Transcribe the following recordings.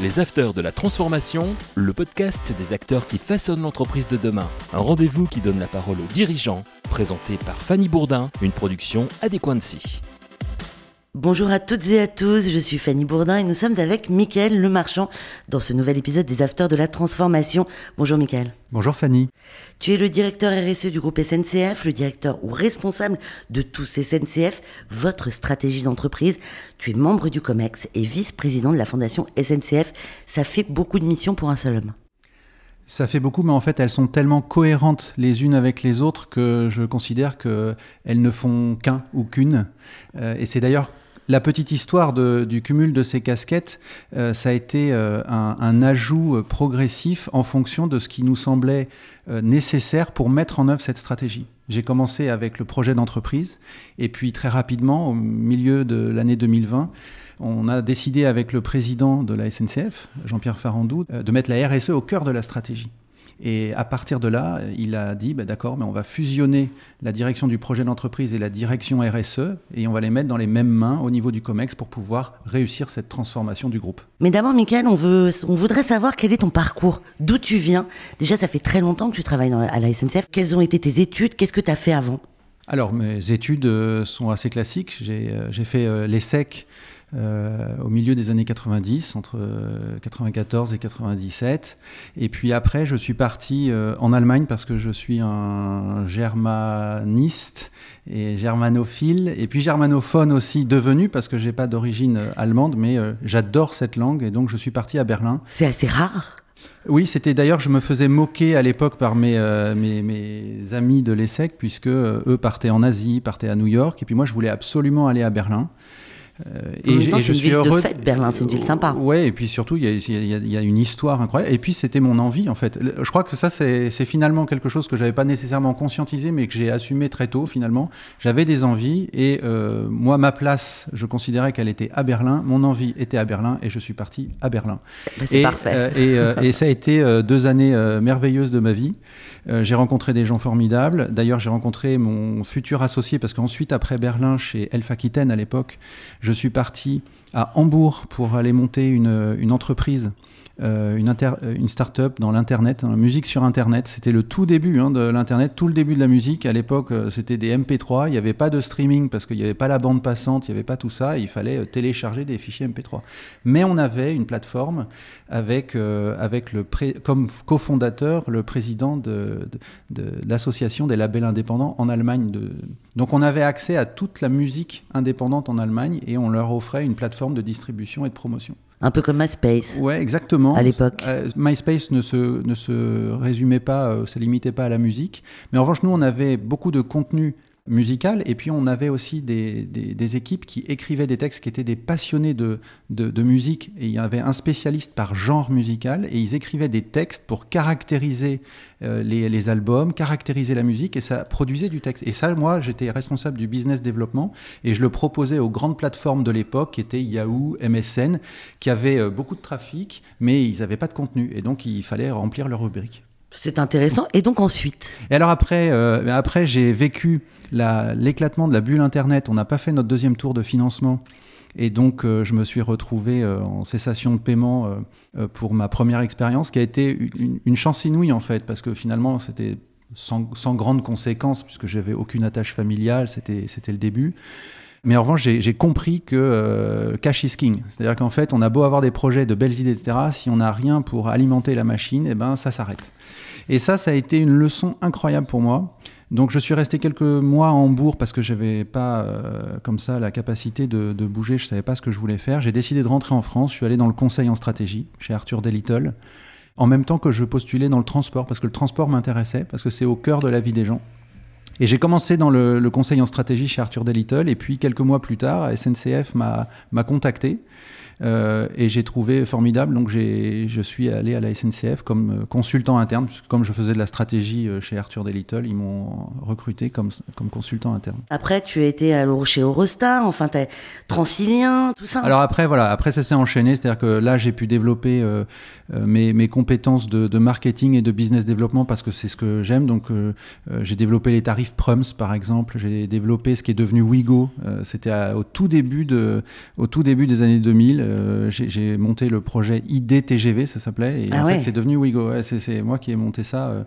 Les Afters de la Transformation, le podcast des acteurs qui façonnent l'entreprise de demain. Un rendez-vous qui donne la parole aux dirigeants, présenté par Fanny Bourdin, une production Adéquancy. Bonjour à toutes et à tous, je suis Fanny Bourdin et nous sommes avec Mickaël Le Marchand dans ce nouvel épisode des Afters de la Transformation. Bonjour Mickaël. Bonjour Fanny. Tu es le directeur RSE du groupe SNCF, le directeur ou responsable de tous SNCF, votre stratégie d'entreprise. Tu es membre du COMEX et vice-président de la fondation SNCF. Ça fait beaucoup de missions pour un seul homme. Ça fait beaucoup, mais en fait, elles sont tellement cohérentes les unes avec les autres que je considère qu'elles ne font qu'un ou qu'une. Euh, et c'est d'ailleurs la petite histoire du cumul de ces casquettes, euh, ça a été euh, un, ajout progressif en fonction de ce qui nous semblait nécessaire pour mettre en œuvre cette stratégie. J'ai commencé avec le projet d'entreprise et puis très rapidement, au milieu de l'année 2020, on a décidé avec le président de la SNCF, Jean-Pierre Farandou, euh, de mettre la RSE au cœur de la stratégie. Et à partir de là, il a dit, bah, d'accord, mais on va fusionner la direction du projet d'entreprise et la direction RSE, et on va les mettre dans les mêmes mains au niveau du COMEX pour pouvoir réussir cette transformation du groupe. Mais d'abord, Michael, on, veut, on voudrait savoir quel est ton parcours, d'où tu viens? Déjà, ça fait très longtemps que tu travailles à la SNCF. Quelles ont été tes études? Qu'est-ce que tu as fait avant? Alors, mes études euh, sont assez classiques. J'ai euh, fait l'ESSEC euh, au milieu des années 90, entre 94 et 97. Et puis après, je suis parti euh, en Allemagne parce que je suis un germaniste et germanophile, et puis germanophone aussi devenu parce que j'ai pas d'origine allemande, mais euh, j'adore cette langue et donc je suis parti à Berlin. C'est assez rare. Oui, c'était d'ailleurs, je me faisais moquer à l'époque par mes, mes, mes, amis de l'ESSEC, puisque eux partaient en Asie, partaient à New York, et puis moi je voulais absolument aller à Berlin. Euh, et, je suis heureux. De fête, Berlin, c'est une ville sympa. Ouais, et puis surtout, il y, a, une histoire incroyable. Et puis, c'était mon envie, en fait. Je crois que ça, c'est finalement quelque chose que j'avais pas nécessairement conscientisé, mais que j'ai assumé très tôt, finalement. J'avais des envies, et euh, moi, ma place, je considérais qu'elle était à Berlin. Mon envie était à Berlin, et je suis parti à Berlin. Bah, c'est parfait. Euh, et, et, ça a été deux années merveilleuses de ma vie. j'ai rencontré des gens formidables. D'ailleurs, j'ai rencontré mon futur associé, parce qu'ensuite, après Berlin, chez Elf Aquitaine à l'époque, je suis parti à Hambourg pour aller monter une, entreprise une, inter, euh, start-up dans l'Internet, la musique sur Internet. C'était le tout début hein, de l'Internet, tout le début de la musique. À l'époque, euh, c'était des MP3. Il n'y avait pas de streaming parce qu'il n'y avait pas la bande passante, il n'y avait pas tout ça. Il fallait télécharger des fichiers MP3. Mais on avait une plateforme avec, avec le comme cofondateur le président de, l'association des labels indépendants en Allemagne. Donc on avait accès à toute la musique indépendante en Allemagne et on leur offrait une plateforme de distribution et de promotion. Un peu comme MySpace. Ouais, exactement. À l'époque. Euh, MySpace ne se, ne se résumait pas, euh, se limitait pas à la musique. Mais en revanche, nous, on avait beaucoup de contenu musical et puis on avait aussi des, équipes qui écrivaient des textes qui étaient des passionnés de, musique. Et il y avait un spécialiste par genre musical. Et ils écrivaient des textes pour caractériser euh, les, les, albums, caractériser la musique. Et ça produisait du texte. Et ça, moi, j'étais responsable du business développement. Et je le proposais aux grandes plateformes de l'époque qui étaient Yahoo, MSN, qui avaient euh, beaucoup de trafic mais ils n'avaient pas de contenu. Et donc il fallait remplir leur rubrique. C'est intéressant. Et donc ensuite? Et alors après, euh, j'ai vécu l'éclatement de la bulle Internet. On n'a pas fait notre deuxième tour de financement. Et donc, je me suis retrouvé en cessation de paiement pour ma première expérience, qui a été une, une, chance inouïe en fait, parce que finalement, c'était sans, sans grandes conséquences, puisque j'avais aucune attache familiale, c'était le début. Mais en revanche, j'ai compris que euh, cash is king. C'est-à-dire qu'en fait, on a beau avoir des projets, de belles idées, etc. Si on n'a rien pour alimenter la machine, eh ben, ça s'arrête. Et ça, ça a été une leçon incroyable pour moi. Donc je suis resté quelques mois à Hambourg parce que j'avais pas euh, comme ça la capacité de, de, bouger, je savais pas ce que je voulais faire. J'ai décidé de rentrer en France, je suis allé dans le conseil en stratégie chez Arthur Delittle, en même temps que je postulais dans le transport parce que le transport m'intéressait, parce que c'est au cœur de la vie des gens. Et j'ai commencé dans le, le, conseil en stratégie chez Arthur Delittle, et puis quelques mois plus tard, SNCF m'a contacté euh, et j'ai trouvé formidable. Donc je suis allé à la SNCF comme consultant interne, comme je faisais de la stratégie euh, chez Arthur Delittle, ils m'ont recruté comme, comme consultant interne. Après, tu as été à chez Eurostar, enfin, tu Transilien, tout ça. Alors après, voilà, après ça s'est enchaîné, c'est-à-dire que là, j'ai pu développer euh, mes, mes, compétences de, de, marketing et de business développement parce que c'est ce que j'aime. Donc euh, j'ai développé les tarifs Prums, par exemple. J'ai développé ce qui est devenu Wigo. C'était au tout début de, au tout début des années 2000 euh, j'ai monté le projet IDTGV, ça s'appelait. Et ah en ouais. fait, c'est devenu Wigo. c'est moi qui ai monté ça. Euh,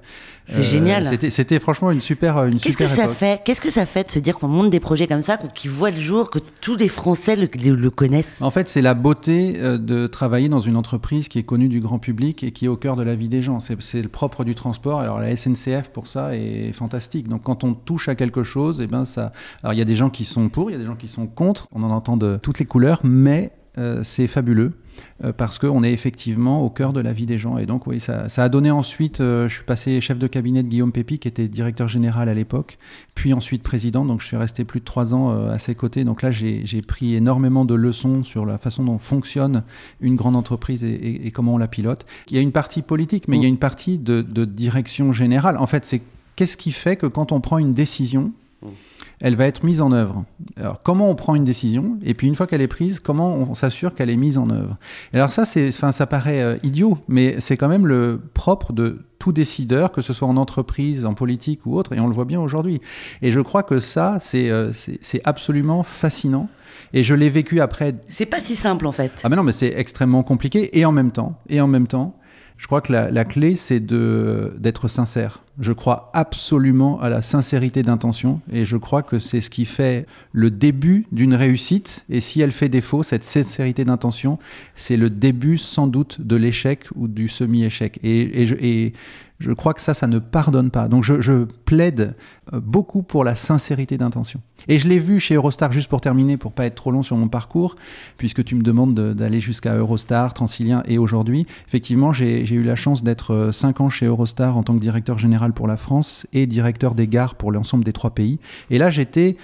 c'est génial. C'était franchement une super, une Qu'est-ce que ça fait Qu'est-ce que ça fait de se dire qu'on monte des projets comme ça, qui voient le jour, que tous les Français le, le, connaissent? En fait, c'est la beauté de travailler dans une entreprise qui est connue du grand public et qui est au cœur de la vie des gens. C'est le propre du transport. Alors la SNCF pour ça est fantastique. Donc quand on touche à quelque chose, et eh ben ça. Alors il y a des gens qui sont pour, il y a des gens qui sont contre. On en entend de toutes les couleurs, mais euh, c'est fabuleux euh, parce qu'on est effectivement au cœur de la vie des gens. Et donc, oui, ça, a donné ensuite, euh, je suis passé chef de cabinet de Guillaume Pépi, qui était directeur général à l'époque, puis ensuite président. Donc, je suis resté plus de trois ans à ses côtés. Donc là, j'ai pris énormément de leçons sur la façon dont fonctionne une grande entreprise et, comment on la pilote. Il y a une partie politique, mais il y a une partie de, de direction générale. En fait, c'est qu'est-ce qui fait que quand on prend une décision, elle va être mise en œuvre. Alors, comment on prend une décision Et puis, une fois qu'elle est prise, comment on s'assure qu'elle est mise en œuvre Alors ça, c'est, enfin, ça paraît euh, idiot, mais c'est quand même le propre de tout décideur, que ce soit en entreprise, en politique ou autre, et on le voit bien aujourd'hui. Et je crois que ça, c'est, euh, c'est, absolument fascinant. Et je l'ai vécu après. C'est pas si simple en fait. Ah mais non, mais c'est extrêmement compliqué. Et en même temps, et en même temps, je crois que la, clé, c'est d'être sincère. Je crois absolument à la sincérité d'intention et je crois que c'est ce qui fait le début d'une réussite. Et si elle fait défaut, cette sincérité d'intention, c'est le début sans doute de l'échec ou du semi-échec. Et, et, je crois que ça, ça ne pardonne pas. Donc je, plaide euh, beaucoup pour la sincérité d'intention. Et je l'ai vu chez Eurostar, juste pour terminer, pour pas être trop long sur mon parcours, puisque tu me demandes d'aller jusqu'à Eurostar, Transilien et aujourd'hui. Effectivement, j'ai eu la chance d'être 5 euh, ans chez Eurostar en tant que directeur général pour la France et directeur des gares pour l'ensemble des trois pays. Et là, j'étais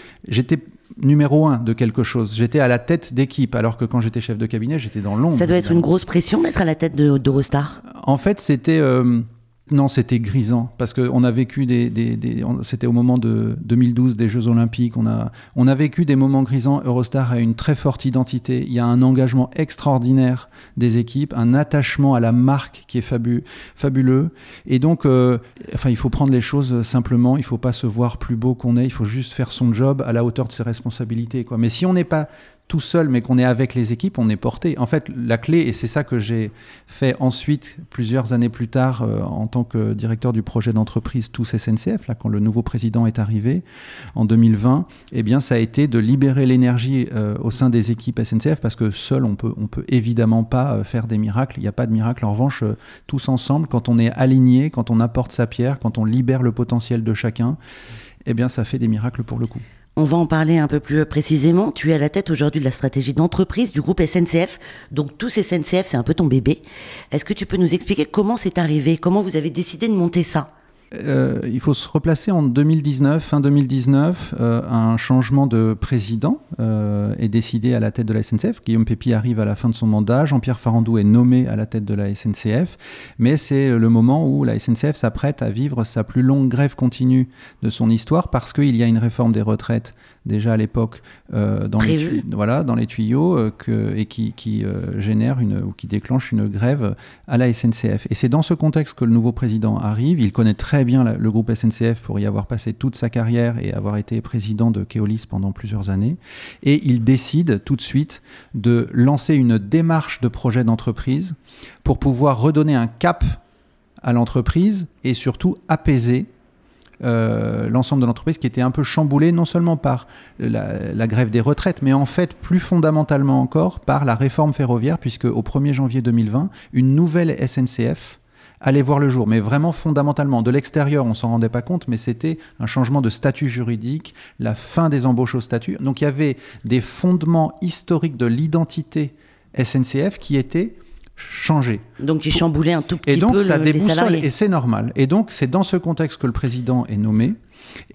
numéro un de quelque chose. J'étais à la tête d'équipe, alors que quand j'étais chef de cabinet, j'étais dans l'ombre. Ça doit être une grosse pression d'être à la tête d'Eurostar. En fait, c'était euh, non, c'était grisant parce qu'on a vécu des, c'était au moment de 2012 des Jeux Olympiques. On a, on a vécu des moments grisants. Eurostar a une très forte identité. Il y a un engagement extraordinaire des équipes, un attachement à la marque qui est fabuleux. Et donc, euh, enfin, il faut prendre les choses simplement. Il faut pas se voir plus beau qu'on est. Il faut juste faire son job à la hauteur de ses responsabilités. Quoi. Mais si on n'est pas tout seul, mais qu'on est avec les équipes, on est porté. En fait, la clé, et c'est ça que j'ai fait ensuite, plusieurs années plus tard, euh, en tant que directeur du projet d'entreprise Tous SNCF, là, quand le nouveau président est arrivé en 2020, eh bien, ça a été de libérer l'énergie euh, au sein des équipes SNCF, parce que seul, on peut, on peut évidemment pas euh, faire des miracles. Il n'y a pas de miracle. En revanche, tous ensemble, quand on est aligné, quand on apporte sa pierre, quand on libère le potentiel de chacun, eh bien, ça fait des miracles pour le coup. On va en parler un peu plus précisément. Tu es à la tête aujourd'hui de la stratégie d'entreprise du groupe SNCF. Donc tous SNCF, c'est un peu ton bébé. Est-ce que tu peux nous expliquer comment c'est arrivé? Comment vous avez décidé de monter ça? Euh, il faut se replacer en 2019, fin 2019, euh, un changement de président euh, est décidé à la tête de la SNCF. Guillaume Pépi arrive à la fin de son mandat, Jean-Pierre Farandou est nommé à la tête de la SNCF, mais c'est le moment où la SNCF s'apprête à vivre sa plus longue grève continue de son histoire parce qu'il y a une réforme des retraites déjà à l'époque euh, dans, les voilà, dans les tuyaux euh, que, et qui, qui euh, génère une, ou qui déclenche une grève à la SNCF. Et c'est dans ce contexte que le nouveau président arrive. Il connaît très bien le groupe SNCF pour y avoir passé toute sa carrière et avoir été président de Keolis pendant plusieurs années. Et il décide tout de suite de lancer une démarche de projet d'entreprise pour pouvoir redonner un cap à l'entreprise et surtout apaiser euh, l'ensemble de l'entreprise qui était un peu chamboulé non seulement par la, grève des retraites, mais en fait plus fondamentalement encore par la réforme ferroviaire, puisque au 1er janvier 2020, une nouvelle SNCF allait voir le jour, mais vraiment fondamentalement. De l'extérieur, on s'en rendait pas compte, mais c'était un changement de statut juridique, la fin des embauches au statut. Donc il y avait des fondements historiques de l'identité SNCF qui étaient changer. Donc il chamboulait un tout petit et donc, peu ça le. Et c'est normal. Et donc c'est dans ce contexte que le président est nommé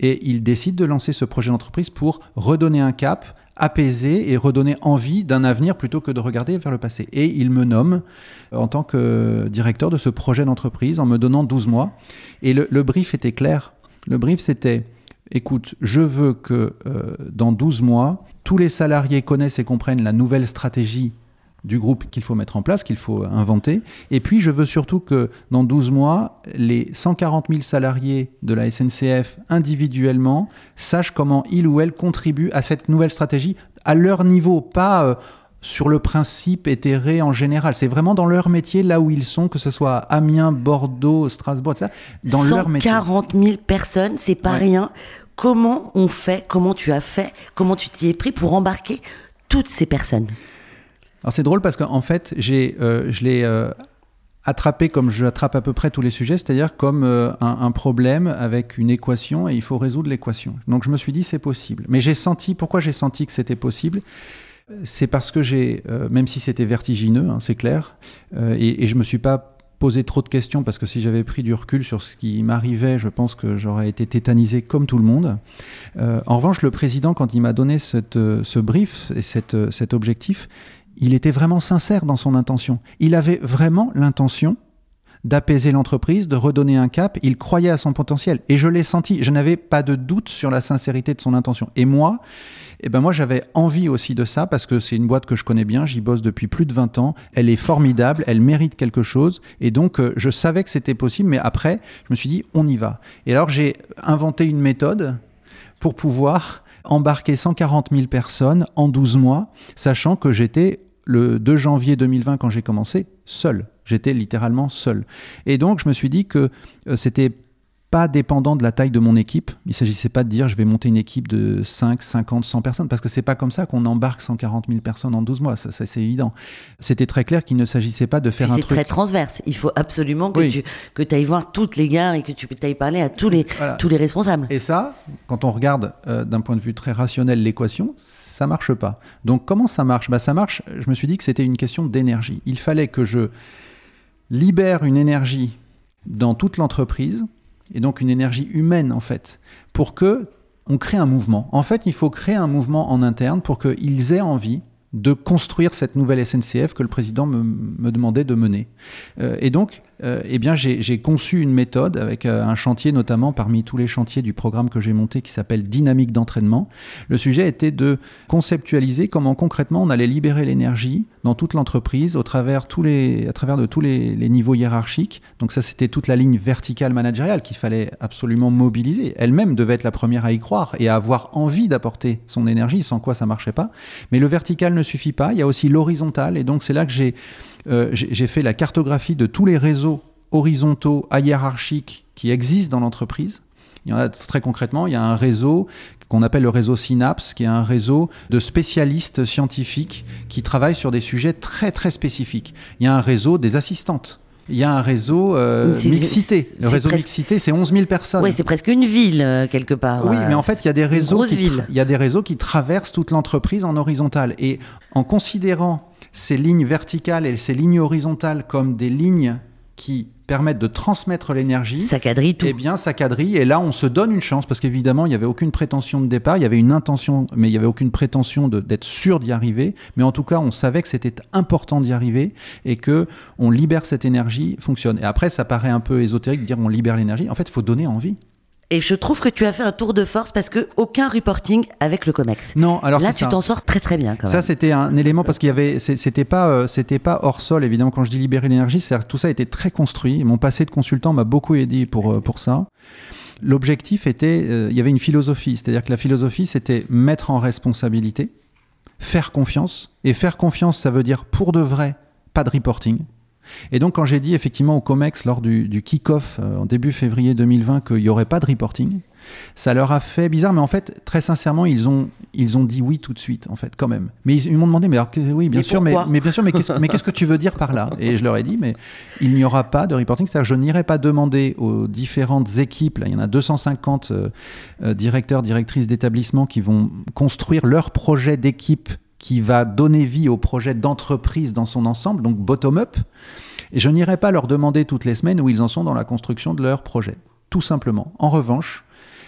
et il décide de lancer ce projet d'entreprise pour redonner un cap, apaiser et redonner envie d'un avenir plutôt que de regarder vers le passé. Et il me nomme en tant que directeur de ce projet d'entreprise en me donnant 12 mois. Et le, brief était clair. Le brief c'était, écoute, je veux que euh, dans 12 mois, tous les salariés connaissent et comprennent la nouvelle stratégie du groupe qu'il faut mettre en place, qu'il faut inventer. Et puis, je veux surtout que dans 12 mois, les 140 000 salariés de la SNCF individuellement sachent comment ils ou elles contribuent à cette nouvelle stratégie à leur niveau, pas... Euh, sur le principe éthéré en général. C'est vraiment dans leur métier, là où ils sont, que ce soit Amiens, Bordeaux, Strasbourg, etc. Dans leur métier. 140 000 personnes, c'est pas rien. Comment on fait Comment tu as fait Comment tu t'y es pris pour embarquer toutes ces personnes? Alors c'est drôle parce qu'en fait, j'ai, euh, je l'ai euh, attrapé comme je attrape à peu près tous les sujets, c'est-à-dire comme euh, un, problème avec une équation et il faut résoudre l'équation. Donc je me suis dit c'est possible. Mais j'ai senti, pourquoi j'ai senti que c'était possible? C'est parce que j'ai, même si c'était vertigineux, hein, c'est clair, et, et, je me suis pas posé trop de questions parce que si j'avais pris du recul sur ce qui m'arrivait, je pense que j'aurais été tétanisé comme tout le monde. En revanche, le président, quand il m'a donné cette, ce brief et cette, cet objectif, il était vraiment sincère dans son intention. Il avait vraiment l'intention d'apaiser l'entreprise, de redonner un cap. Il croyait à son potentiel. Et je l'ai senti. Je n'avais pas de doute sur la sincérité de son intention. Et moi, eh ben moi j'avais envie aussi de ça parce que c'est une boîte que je connais bien, j'y bosse depuis plus de 20 ans, elle est formidable, elle mérite quelque chose et donc euh, je savais que c'était possible mais après je me suis dit on y va. Et alors j'ai inventé une méthode pour pouvoir embarquer 140 000 personnes en 12 mois, sachant que j'étais le 2 janvier 2020 quand j'ai commencé seul. J'étais littéralement seul. Et donc je me suis dit que euh, c'était pas dépendant de la taille de mon équipe. Il s'agissait pas de dire je vais monter une équipe de 5, 50, 100 personnes, parce que c'est pas comme ça qu'on embarque 140 000 personnes en 12 mois, ça, ça c'est évident. C'était très clair qu'il ne s'agissait pas de faire un truc... C'est très transverse, il faut absolument que oui. tu que ailles voir toutes les gares et que tu ailles parler à tous les, voilà. tous les responsables. Et ça, quand on regarde euh, d'un point de vue très rationnel l'équation, ça marche pas. Donc comment ça marche? Bah, Ça marche, je me suis dit que c'était une question d'énergie. Il fallait que je libère une énergie dans toute l'entreprise, et donc une énergie humaine en fait, pour que on crée un mouvement. En fait, il faut créer un mouvement en interne pour qu'ils aient envie de construire cette nouvelle SNCF que le président me, demandait de mener. Euh, et donc, eh bien, j'ai conçu une méthode avec euh, un chantier notamment parmi tous les chantiers du programme que j'ai monté qui s'appelle Dynamique d'entraînement. Le sujet était de conceptualiser comment concrètement on allait libérer l'énergie dans toute l'entreprise au travers à travers de tous les, niveaux hiérarchiques. Donc ça, c'était toute la ligne verticale managériale qu'il fallait absolument mobiliser. Elle-même devait être la première à y croire et à avoir envie d'apporter son énergie, sans quoi ça marchait pas. Mais le vertical ne suffit pas. Il y a aussi l'horizontal et donc c'est là que j'ai euh, j'ai fait la cartographie de tous les réseaux horizontaux, hiérarchiques qui existent dans l'entreprise. Il y en a très concrètement, il y a un réseau qu'on appelle le réseau Synapse, qui est un réseau de spécialistes scientifiques qui travaillent sur des sujets très très spécifiques. Il y a un réseau des assistantes. Il y a un réseau euh, mixité. Le réseau presque... mixité, c'est 11 000 personnes. Oui, c'est presque une ville euh, quelque part. Oui, mais en fait, il y a des réseaux qui, il y a des réseaux qui traversent toute l'entreprise en horizontal. Et en considérant ces lignes verticales et ces lignes horizontales comme des lignes qui permettent de transmettre l'énergie. Ça quadrille tout. Eh bien, ça quadrille. Et là, on se donne une chance parce qu'évidemment, il n'y avait aucune prétention de départ. Il y avait une intention, mais il n'y avait aucune prétention d'être sûr d'y arriver. Mais en tout cas, on savait que c'était important d'y arriver et que on libère cette énergie, fonctionne. Et après, ça paraît un peu ésotérique de dire on libère l'énergie. En fait, il faut donner envie. Et je trouve que tu as fait un tour de force parce que aucun reporting avec le Comex. Non, alors là tu t'en sors très très bien quand même. Ça c'était un élément parce qu'il y avait, c'était pas, euh, c'était pas hors sol évidemment quand je dis libérer l'énergie, tout ça a été très construit. Mon passé de consultant m'a beaucoup aidé pour euh, pour ça. L'objectif était, euh, il y avait une philosophie, c'est-à-dire que la philosophie c'était mettre en responsabilité, faire confiance et faire confiance ça veut dire pour de vrai pas de reporting. Et donc, quand j'ai dit effectivement au COMEX lors du, du kick-off euh, en début février 2020 qu'il n'y aurait pas de reporting, ça leur a fait bizarre, mais en fait, très sincèrement, ils ont, ils ont dit oui tout de suite, en fait, quand même. Mais ils, ils m'ont demandé, mais alors, oui, bien mais sûr, mais, mais, bien sûr, mais qu'est-ce, mais qu'est-ce que tu veux dire par là? Et je leur ai dit, mais il n'y aura pas de reporting, c'est-à-dire je n'irai pas demander aux différentes équipes, là, il y en a 250 euh, euh, directeurs, directrices d'établissements qui vont construire leur projet d'équipe qui va donner vie au projet d'entreprise dans son ensemble, donc bottom-up. Et je n'irai pas leur demander toutes les semaines où ils en sont dans la construction de leur projet. Tout simplement. En revanche,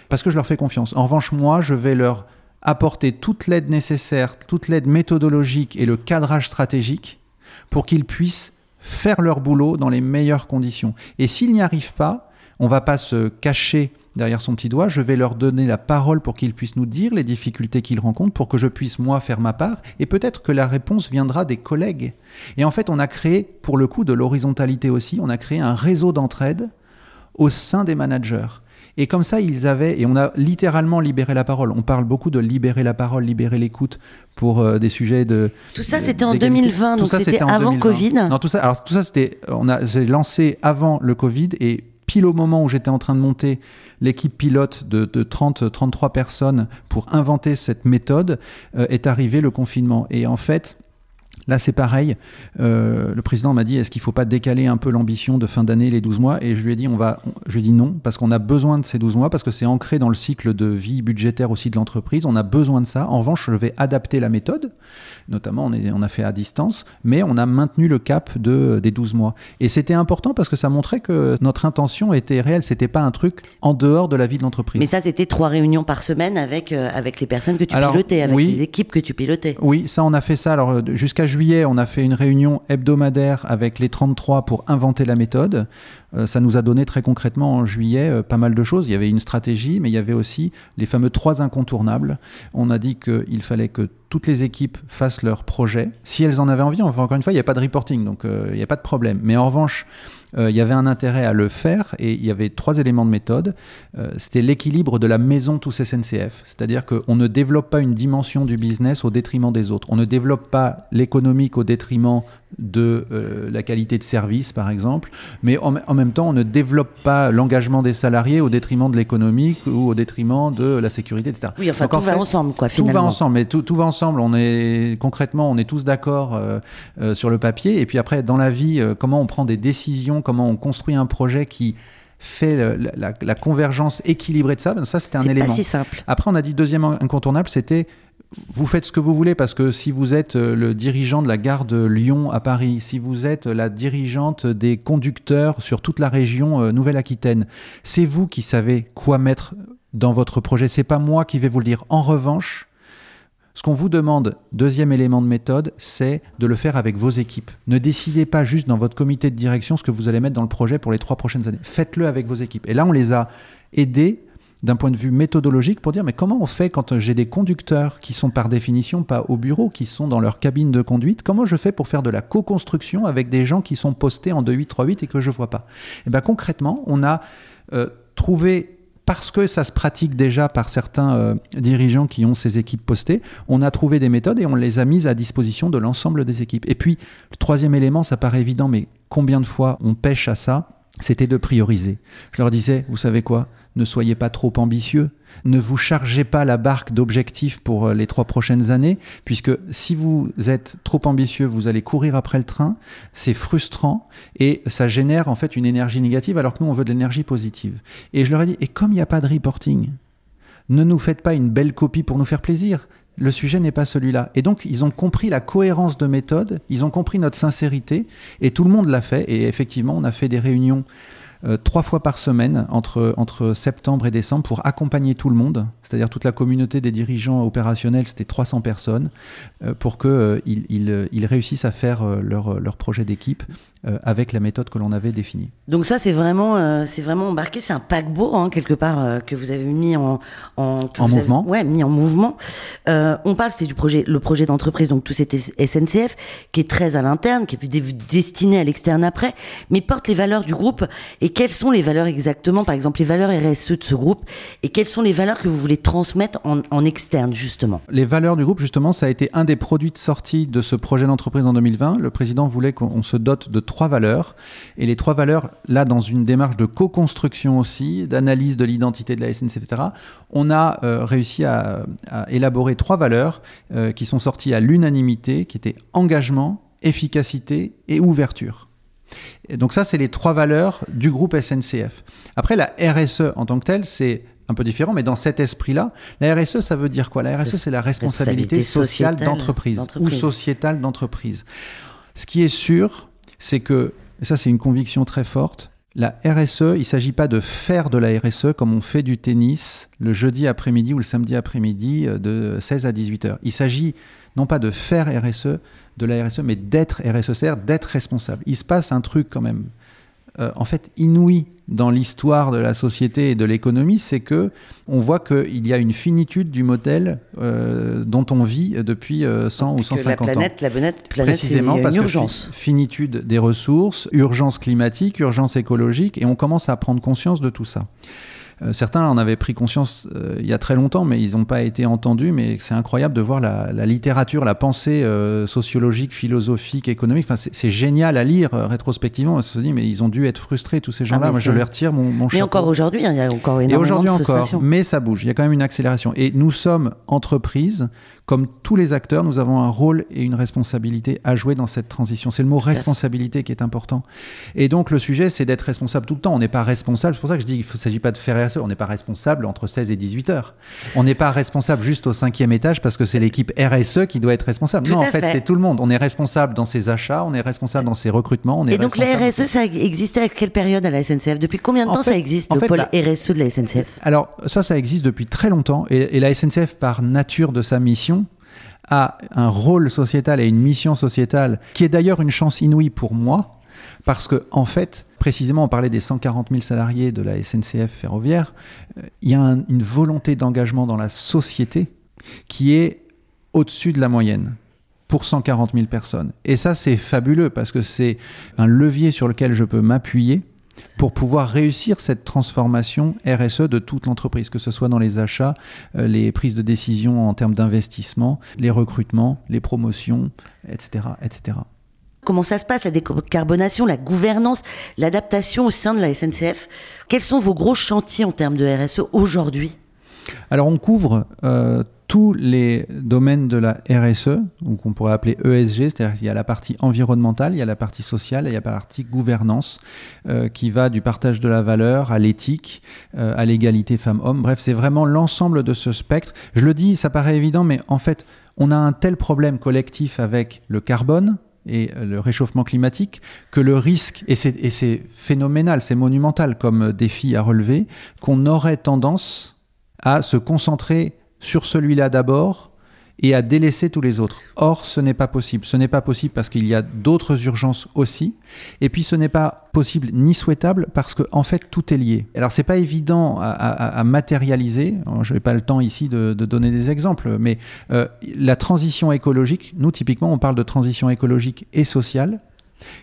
parce que je leur fais confiance. En revanche, moi, je vais leur apporter toute l'aide nécessaire, toute l'aide méthodologique et le cadrage stratégique pour qu'ils puissent faire leur boulot dans les meilleures conditions. Et s'ils n'y arrivent pas, on va pas se cacher derrière son petit doigt, je vais leur donner la parole pour qu'ils puissent nous dire les difficultés qu'ils rencontrent, pour que je puisse moi faire ma part, et peut-être que la réponse viendra des collègues. Et en fait, on a créé, pour le coup, de l'horizontalité aussi, on a créé un réseau d'entraide au sein des managers. Et comme ça, ils avaient, et on a littéralement libéré la parole. On parle beaucoup de libérer la parole, libérer l'écoute pour euh, des sujets de. Tout ça, c'était en 2020, donc c'était avant Covid. Non, tout ça, alors tout ça, c'était, on a, lancé avant le Covid et pile au moment où j'étais en train de monter l'équipe pilote de, 30-33 personnes pour inventer cette méthode, euh, est arrivé le confinement. Et en fait, Là, c'est pareil. Euh, le président m'a dit est-ce qu'il ne faut pas décaler un peu l'ambition de fin d'année, les 12 mois? Et je lui ai dit on va, je lui ai dit non, parce qu'on a besoin de ces 12 mois, parce que c'est ancré dans le cycle de vie budgétaire aussi de l'entreprise. On a besoin de ça. En revanche, je vais adapter la méthode. Notamment, on, est, on a fait à distance, mais on a maintenu le cap de, des 12 mois. Et c'était important parce que ça montrait que notre intention était réelle. C'était pas un truc en dehors de la vie de l'entreprise. Mais ça, c'était trois réunions par semaine avec, euh, avec les personnes que tu pilotais, avec les équipes que tu pilotais. Oui, ça, on a fait ça. Alors, euh, jusqu'à juillet, on a fait une réunion hebdomadaire avec les 33 pour inventer la méthode. Euh, ça nous a donné très concrètement en juillet euh, pas mal de choses. Il y avait une stratégie, mais il y avait aussi les fameux trois incontournables. On a dit qu'il fallait que toutes les équipes fassent leur projet, si elles en avaient envie. Encore une fois, il n'y a pas de reporting, donc euh, il n'y a pas de problème. Mais en revanche, il y avait un intérêt à le faire et il y avait trois éléments de méthode. C'était l'équilibre de la maison tous SNCF. C'est-à-dire qu'on ne développe pas une dimension du business au détriment des autres. On ne développe pas l'économique au détriment de euh, la qualité de service, par exemple, mais en, même temps, on ne développe pas l'engagement des salariés au détriment de l'économique ou au détriment de la sécurité, etc. Oui, enfin, tout va ensemble, quoi, finalement. Tout va ensemble, mais tout, va ensemble. On est, concrètement, on est tous d'accord euh, euh, sur le papier, et puis après, dans la vie, comment on prend des décisions, comment on construit un projet qui fait la, convergence équilibrée de ça, ben, ça c'était un élément. C'est simple. Après, on a dit deuxième incontournable, c'était vous faites ce que vous voulez parce que si vous êtes euh, le dirigeant de la gare de Lyon à Paris, si vous êtes la dirigeante des conducteurs sur toute la région euh, Nouvelle-Aquitaine, c'est vous qui savez quoi mettre dans votre projet. C'est pas moi qui vais vous le dire. En revanche, ce qu'on vous demande, deuxième élément de méthode, c'est de le faire avec vos équipes. Ne décidez pas juste dans votre comité de direction ce que vous allez mettre dans le projet pour les trois prochaines années. Faites-le avec vos équipes. Et là, on les a aidés d'un point de vue méthodologique pour dire mais comment on fait quand j'ai des conducteurs qui sont par définition pas au bureau, qui sont dans leur cabine de conduite, comment je fais pour faire de la co-construction avec des gens qui sont postés en 2838 et que je vois pas? Et eh bien concrètement, on a euh, trouvé parce que ça se pratique déjà par certains euh, dirigeants qui ont ces équipes postées, on a trouvé des méthodes et on les a mises à disposition de l'ensemble des équipes. Et puis, le troisième élément, ça paraît évident, mais combien de fois on pêche à ça? C'était de prioriser. Je leur disais, vous savez quoi? Ne soyez pas trop ambitieux. Ne vous chargez pas la barque d'objectifs pour euh, les trois prochaines années, puisque si vous êtes trop ambitieux, vous allez courir après le train, c'est frustrant et ça génère en fait une énergie négative alors que nous on veut de l'énergie positive. Et je leur ai dit, et comme il n'y a pas de reporting, ne nous faites pas une belle copie pour nous faire plaisir. Le sujet n'est pas celui-là. Et donc, ils ont compris la cohérence de méthode, ils ont compris notre sincérité, et tout le monde l'a fait. Et effectivement, on a fait des réunions euh, trois fois par semaine entre, septembre et décembre pour accompagner tout le monde, c'est-à-dire toute la communauté des dirigeants opérationnels, c'était 300 personnes, euh, pour qu'ils euh, réussissent à faire leur projet d'équipe avec la méthode que l'on avait définie. Donc ça, c'est vraiment, c'est vraiment embarqué, c'est un paquebot, hein, quelque part, que vous avez mis en... En, mouvement Ouais, mis en mouvement. on parle, c'est du projet, le projet d'entreprise, donc tout cet SNCF, qui est très à l'interne, qui est destiné à l'externe après, mais porte les valeurs du groupe et quelles sont les valeurs exactement, par exemple les valeurs RSE de ce groupe, et quelles sont les valeurs que vous voulez transmettre en, externe justement? Les valeurs du groupe justement, ça a été un des produits de sortie de ce projet d'entreprise en 2020. Le président voulait qu'on se dote de trois valeurs, et les trois valeurs, là dans une démarche de co-construction aussi, d'analyse de l'identité de la SNCF, etc., on a euh, réussi à, élaborer trois valeurs euh, qui sont sorties à l'unanimité, qui étaient engagement, efficacité et ouverture donc ça, c'est les trois valeurs du groupe SNCF. Après, la RSE en tant que telle, c'est un peu différent, mais dans cet esprit-là, la RSE, ça veut dire quoi? La RSE, c'est la responsabilité sociale d'entreprise ou sociétale d'entreprise. Ce qui est sûr, c'est que, et ça c'est une conviction très forte, la RSE, il ne s'agit pas de faire de la RSE comme on fait du tennis le jeudi après-midi ou le samedi après-midi euh, de 16 à 18 heures. Il s'agit non pas de faire RSE, de la RSE, mais d'être RSE, d'être responsable. Il se passe un truc quand même, euh, en fait, inouï dans l'histoire de la société et de l'économie, c'est que on voit qu'il y a une finitude du modèle euh, dont on vit depuis 100 euh, ou 150 la planète, ans. La planète, Précisément parce urgence. que finitude des ressources, urgence climatique, urgence écologique, et on commence à prendre conscience de tout ça. Euh, certains en avaient pris conscience euh, il y a très longtemps, mais ils n'ont pas été entendus. Mais c'est incroyable de voir la, littérature, la pensée euh, sociologique, philosophique, économique. Enfin, c'est génial à lire rétrospectivement. On se dit, mais ils ont dû être frustrés, tous ces ah, gens-là. Moi, je leur retire mon, mon Mais encore aujourd'hui, hein, il y a encore énormément Et aujourd'hui encore, mais ça bouge. Il y a quand même une accélération. Et nous sommes entreprises comme tous les acteurs, nous avons un rôle et une responsabilité à jouer dans cette transition. C'est le mot responsabilité qui est important. Et donc le sujet, c'est d'être responsable tout le temps. On n'est pas responsable, c'est pour ça que je dis qu'il ne s'agit pas de faire RSE, on n'est pas responsable entre 16 et 18 heures. On n'est pas responsable juste au cinquième étage parce que c'est l'équipe RSE qui doit être responsable. non, en fait, c'est tout le monde. On est responsable dans ses achats, on est responsable dans ses recrutements. On est et donc la RSE, ça existait à quelle période à la SNCF Depuis combien de temps ça existe, le pôle RSE de la SNCF Alors ça, ça existe depuis très longtemps. et la SNCF, par nature de sa mission, a un rôle sociétal et une mission sociétale qui est d'ailleurs une chance inouïe pour moi, parce que en fait, précisément, on parlait des 140 000 salariés de la SNCF ferroviaire, euh, il y a une volonté d'engagement dans la société qui est au-dessus de la moyenne pour 140 000 personnes. Et ça, c'est fabuleux parce que c'est un levier sur lequel je peux m'appuyer pour pouvoir réussir cette transformation RSE de toute l'entreprise, que ce soit dans les achats, euh, les prises de décision en termes d'investissement, les recrutements, les promotions, etc., etc. Comment ça se passe, la décarbonation, la gouvernance, l'adaptation au sein de la SNCF Quels sont vos gros chantiers en termes de RSE aujourd'hui? Alors on couvre euh, tous les domaines de la RSE, ou qu'on pourrait appeler ESG, c'est-à-dire qu'il y a la partie environnementale, il y a la partie sociale il y a la partie gouvernance, euh, qui va du partage de la valeur à l'éthique, euh, à l'égalité femmes-hommes. Bref, c'est vraiment l'ensemble de ce spectre. Je le dis, ça paraît évident, mais en fait, on a un tel problème collectif avec le carbone, et le réchauffement climatique, que le risque, et c'est phénoménal, c'est monumental comme défi à relever, qu'on aurait tendance à se concentrer sur celui-là d'abord et à délaisser tous les autres. Or, ce n'est pas possible. Ce n'est pas possible parce qu'il y a d'autres urgences aussi. Et puis, ce n'est pas possible ni souhaitable parce que, en fait, tout est lié. Alors, c'est pas évident à, matérialiser. Je n'ai pas le temps ici de, donner des exemples, mais euh, la transition écologique, nous, typiquement, on parle de transition écologique et sociale,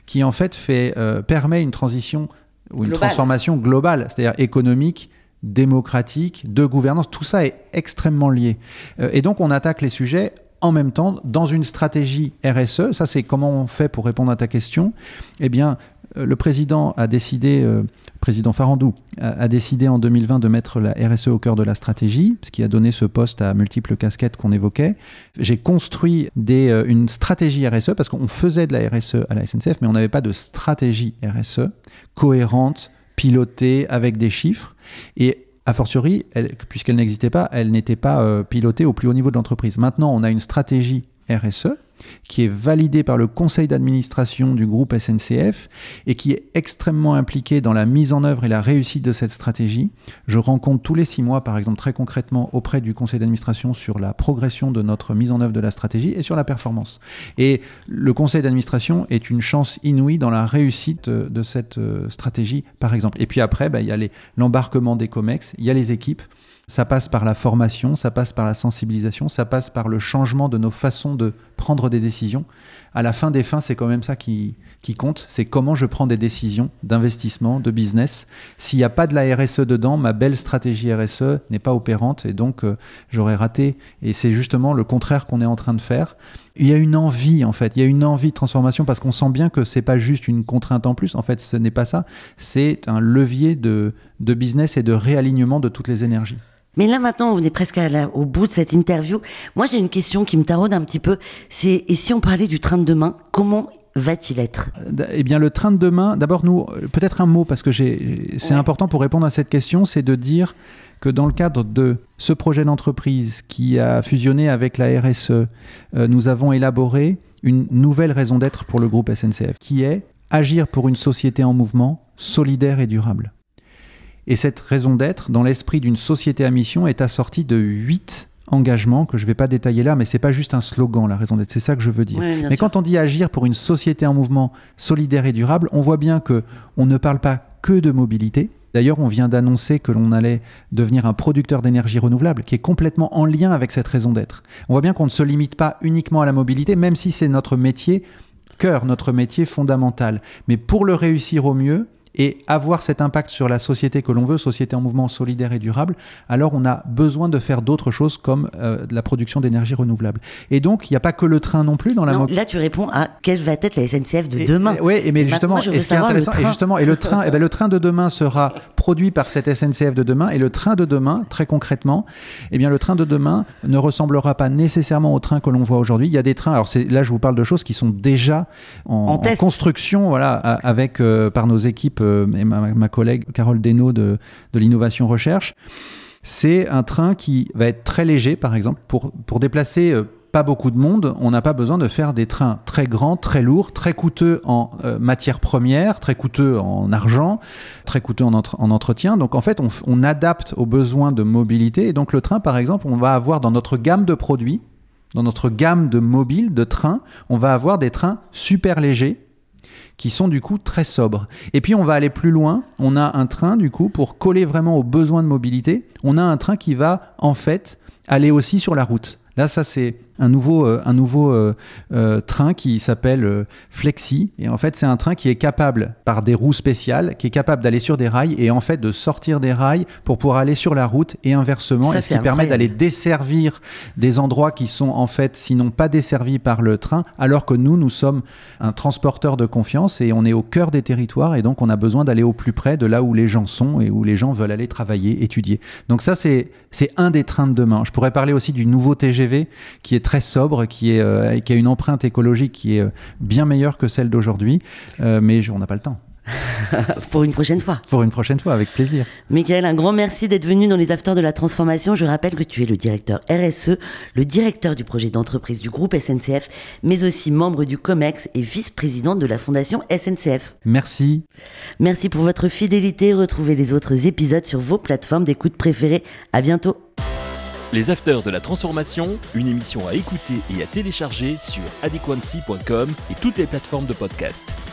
qui, en fait, fait, euh, permet une transition ou une transformation globale, c'est-à-dire économique, démocratique, de gouvernance, tout ça est extrêmement lié. Euh, et donc on attaque les sujets en même temps dans une stratégie RSE. Ça, c'est comment on fait pour répondre à ta question. Eh bien, euh, le président a décidé, euh, président Farandou, a, décidé en 2020 de mettre la RSE au cœur de la stratégie, ce qui a donné ce poste à multiples casquettes qu'on évoquait. J'ai construit des, une stratégie RSE parce qu'on faisait de la RSE à la SNCF, mais on n'avait pas de stratégie RSE cohérente, pilotée avec des chiffres. Et a fortiori, puisqu'elle n'existait pas, elle n'était pas euh, pilotée au plus haut niveau de l'entreprise. Maintenant, on a une stratégie RSE qui est validé par le conseil d'administration du groupe SNCF et qui est extrêmement impliqué dans la mise en œuvre et la réussite de cette stratégie. Je rencontre tous les six mois, par exemple, très concrètement auprès du conseil d'administration sur la progression de notre mise en œuvre de la stratégie et sur la performance. Et le conseil d'administration est une chance inouïe dans la réussite de cette euh, stratégie, par exemple. Et puis après, bah, il y a l'embarquement des COMEX, il y a les équipes. Ça passe par la formation, ça passe par la sensibilisation, ça passe par le changement de nos façons de prendre des décisions. À la fin des fins, c'est quand même ça qui, qui compte, c'est comment je prends des décisions d'investissement, de business. S'il n'y a pas de la RSE dedans, ma belle stratégie RSE n'est pas opérante et donc euh, j'aurais raté. Et c'est justement le contraire qu'on est en train de faire. Il y a une envie en fait, il y a une envie de transformation parce qu'on sent bien que c'est pas juste une contrainte en plus. En fait, ce n'est pas ça. C'est un levier de, de business et de réalignement de toutes les énergies. Mais là maintenant, on est presque au bout de cette interview. Moi, j'ai une question qui me taraude un petit peu. C'est et si on parlait du train de demain, comment va-t-il être? Eh bien, le train de demain. D'abord, nous, peut-être un mot parce que c'est important pour répondre à cette question, c'est de dire que dans le cadre de ce projet d'entreprise qui a fusionné avec la RSE, euh, nous avons élaboré une nouvelle raison d'être pour le groupe SNCF, qui est agir pour une société en mouvement, solidaire et durable. Et cette raison d'être, dans l'esprit d'une société à mission, est assortie de huit engagements que je ne vais pas détailler là, mais c'est pas juste un slogan, la raison d'être, c'est ça que je veux dire. mais quand on dit agir pour une société en mouvement solidaire et durable, on voit bien que on ne parle pas que de mobilité. D'ailleurs, on vient d'annoncer que l'on allait devenir un producteur d'énergie renouvelable, qui est complètement en lien avec cette raison d'être. On voit bien qu'on ne se limite pas uniquement à la mobilité, même si c'est notre métier cœur, notre métier fondamental. Mais pour le réussir au mieux, et avoir cet impact sur la société que l'on veut, société en mouvement solidaire et durable, alors on a besoin de faire d'autres choses comme euh, la production d'énergie renouvelable. Et donc, il n'y a pas que le train non plus dans la non, Là, tu réponds à quelle va être la SNCF de demain. Oui, mais justement, et ce intéressant, et justement, et le train, et eh ben, le train de demain sera produit par cette SNCF de demain, et le train de demain, très concrètement, eh bien, le train de demain ne ressemblera pas nécessairement au train que l'on voit aujourd'hui. Il y a des trains, alors là, je vous parle de choses qui sont déjà en, construction, voilà, avec euh, par nos équipes euh, et ma, collègue Carole Desnaud de, de l'innovation recherche. C'est un train qui va être très léger, par exemple, pour, pour déplacer euh, pas beaucoup de monde, on n'a pas besoin de faire des trains très grands, très lourds, très coûteux en euh, matières premières, très coûteux en argent, très coûteux en, en entretien. Donc en fait, on, adapte aux besoins de mobilité. Et donc le train, par exemple, on va avoir dans notre gamme de produits, dans notre gamme de mobiles, de trains, on va avoir des trains super légers qui sont du coup très sobres. Et puis on va aller plus loin, on a un train du coup pour coller vraiment aux besoins de mobilité, on a un train qui va en fait aller aussi sur la route. Là, ça, c'est un nouveau, euh, un nouveau euh, euh, train qui s'appelle Flexi. Et en fait, c'est un train qui est capable, par des roues spéciales, qui est capable d'aller sur des rails et en fait de sortir des rails pour pouvoir aller sur la route et inversement. et ce qui permet d'aller desservir des endroits qui sont en fait, sinon pas desservis par le train, alors que nous, nous sommes un transporteur de confiance et on est au cœur des territoires et donc on a besoin d'aller au plus près de là où les gens sont et où les gens veulent aller travailler, étudier. Donc ça, c'est un des trains de demain. Je pourrais parler aussi du nouveau TGV qui est très sobre, qui, est, euh, qui a une empreinte écologique qui est euh, bien meilleure que celle d'aujourd'hui, euh, mais on n'a pas le temps. Pour une prochaine fois. Pour une prochaine fois, avec plaisir. Michael, un grand merci d'être venu dans les Afters de la Transformation. Je rappelle que tu es le directeur RSE, le directeur du projet d'entreprise du groupe SNCF, mais aussi membre du COMEX et vice-président de la fondation SNCF. Merci. Merci pour votre fidélité. Retrouvez les autres épisodes sur vos plateformes d'écoute préférées. À bientôt. Les Afters de la Transformation, une émission à écouter et à télécharger sur adequancy.com et toutes les plateformes de podcast.